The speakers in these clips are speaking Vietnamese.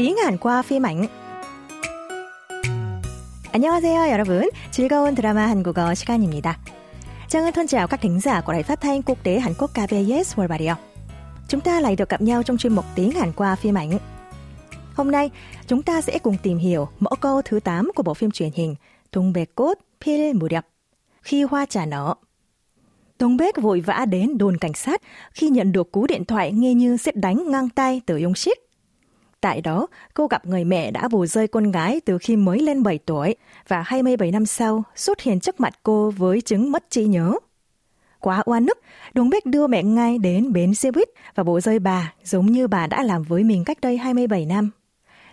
tiếng Hàn qua phim ảnh. 안녕하세요, 여러분. 즐거운 드라마 한국어 시간입니다. Trang Ân thân chào các thính giả của Đài Phát thanh Quốc tế Hàn Quốc KBS World Radio. Chúng ta lại được gặp nhau trong chuyên mục tiếng Hàn qua phim ảnh. Hôm nay, chúng ta sẽ cùng tìm hiểu mẫu câu thứ 8 của bộ phim truyền hình 동백꽃 필 무렵 khi hoa trà nở. Tông Bếc vội vã đến đồn cảnh sát khi nhận được cú điện thoại nghe như xét đánh ngang tay từ Yong Sik. Tại đó, cô gặp người mẹ đã bù rơi con gái từ khi mới lên 7 tuổi và 27 năm sau xuất hiện trước mặt cô với chứng mất trí nhớ. Quá oan ức, Đồng Bếch đưa mẹ ngay đến bến xe buýt và bố rơi bà giống như bà đã làm với mình cách đây 27 năm.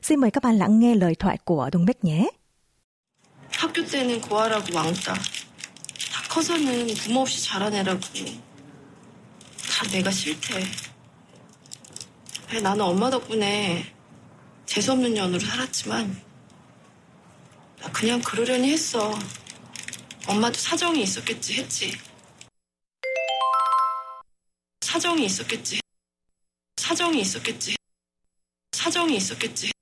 Xin mời các bạn lắng nghe lời thoại của Đồng Bếch nhé. 학교 때는 고아라고 왕따. 다 커서는 부모 없이 자라내라고. 다 내가 싫대. 왜 나는 엄마 덕분에 재수없는 년으로 살았지만 나 그냥 그러려니 했어. 엄마도 사정이 있었겠지 했지. 사정이 있었겠지. 사정이 있었겠지. 사정이 있었겠지.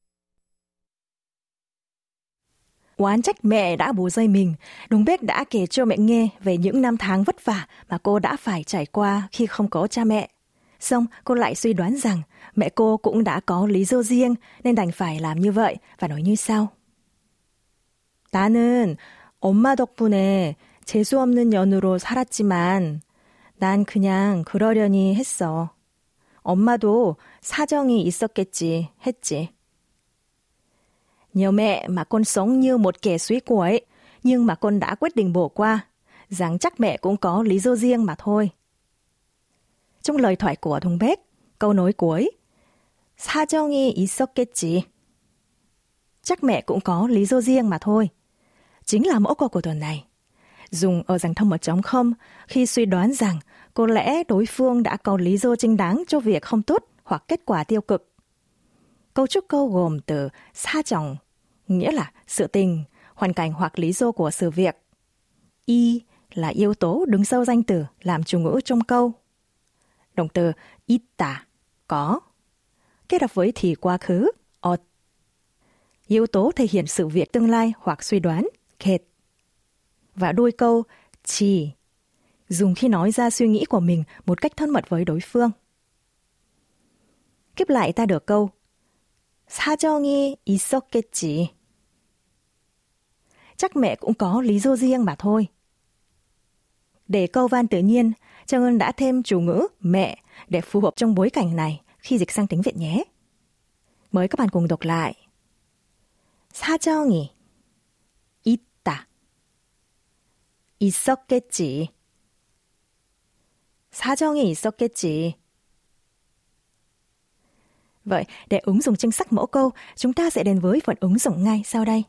Oán trách mẹ đã bù rơi mình, Đồng Bếch đã kể cho mẹ nghe về những năm tháng vất vả mà cô đã phải trải qua khi không có cha mẹ. Xong, cô lại suy đoán rằng mẹ cô cũng đã có lý do riêng nên đành phải làm như vậy và nói như sau. 나는 엄마 덕분에 재수 없는 년으로 살았지만 난 그냥 그러려니 했어. 엄마도 사정이 있었겠지 했지. Nhờ mẹ mà con sống như một kẻ suý của ấy, nhưng mà con đã quyết định bỏ qua, rằng chắc mẹ cũng có lý do riêng mà thôi. Trong lời thoại của Thùng Bếch, câu nối cuối, 사정이 있었겠지. Chắc mẹ cũng có lý do riêng mà thôi. Chính là mẫu câu của tuần này. Dùng ở dạng thông 1.0 khi suy đoán rằng có lẽ đối phương đã có lý do chính đáng cho việc không tốt hoặc kết quả tiêu cực. Câu trúc câu gồm từ 사정, nghĩa là sự tình, hoàn cảnh hoặc lý do của sự việc. Y là yếu tố đứng sau danh từ làm chủ ngữ trong câu. Động từ 있다, có. Kết hợp với thì quá khứ, ot. Yếu tố thể hiện sự việc tương lai hoặc suy đoán, ket. Và đuôi câu chỉ, dùng khi nói ra suy nghĩ của mình một cách thân mật với đối phương. Kiếp lại ta được câu 사정이 있었겠지. Chắc mẹ cũng có lý do riêng mà thôi. Để câu van tự nhiên, Trang Ân đã thêm chủ ngữ mẹ để phù hợp trong bối cảnh này khi dịch sang tiếng Việt nhé. Mời các bạn cùng đọc lại. 사정이 있다. 있었겠지. 사정이 있었겠지. Vậy, để ứng dụng chính xác mẫu câu, chúng ta sẽ đến với phần ứng dụng ngay sau đây.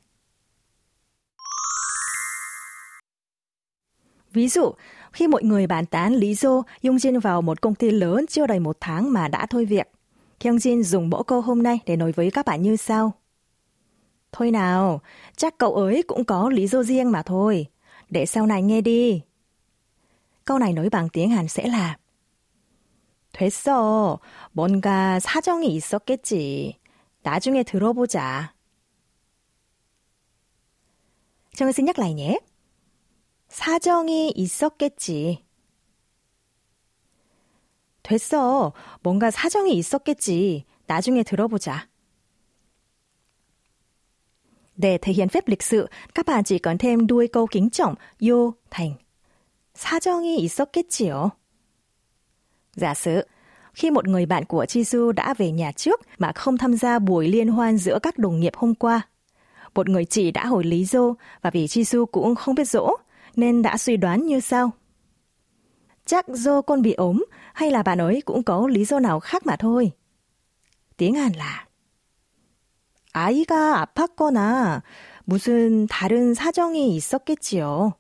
Ví dụ, khi mọi người bàn tán lý do Dung Jin vào một công ty lớn chưa đầy một tháng mà đã thôi việc, Hyung Jin dùng mẫu câu hôm nay để nói với các bạn như sau. Thôi nào, chắc cậu ấy cũng có lý do riêng mà thôi. Để sau này nghe đi. Câu này nói bằng tiếng Hàn sẽ là 됐어. 뭔가 사정이 있었겠지. 나중에 들어보자. 정은 xin nhắc lại nhé. 사정이 있었겠지. 됐어. 뭔가 사정이 있었겠지. 나중에 들어보자. Để thể hiện phép lịch sự, các bạn chỉ cần thêm đuôi câu kính trọng yo thành 사정이 있었겠지요. Giả sử, khi một người bạn của Jisoo đã về nhà trước mà không tham gia buổi liên hoan giữa các đồng nghiệp hôm qua. Một người chị đã hỏi lý do và vì Jisoo cũng không biết dỗ nên đã suy đoán như sau. Chắc do con bị ốm hay là bạn ấy cũng có lý do nào khác mà thôi. Tiếng Hàn là 아이가 아팠거나 무슨 다른 사정이 있었겠지요.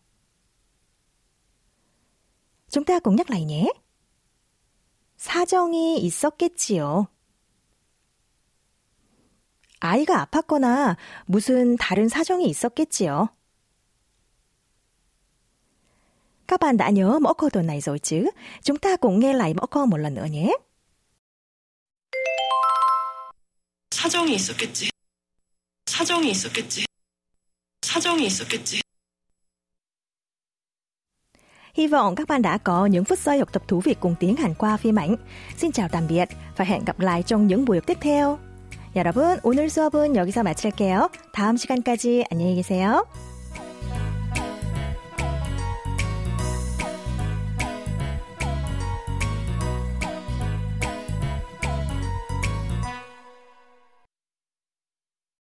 Chúng ta cùng nhắc lại nhé. 사정이 있었겠지요. 아이가 아팠거나 무슨 다른 사정이 있었겠지요. Các bạn đã nhớ mẫu câu tuần này rồi chứ? Chúng ta cùng nghe lại mẫu câu một lần nữa nhé. 사정이 있었겠지. 사정이 있었겠지. 사정이 있었겠지. Hy vọng các bạn đã có những phút giây học tập thú vị cùng tiến hành qua phim ảnh. Xin chào tạm biệt và hẹn gặp lại trong những buổi học tiếp theo. 여러분, 오늘 수업은 여기서 마칠게요. 다음 시간까지 안녕히 계세요.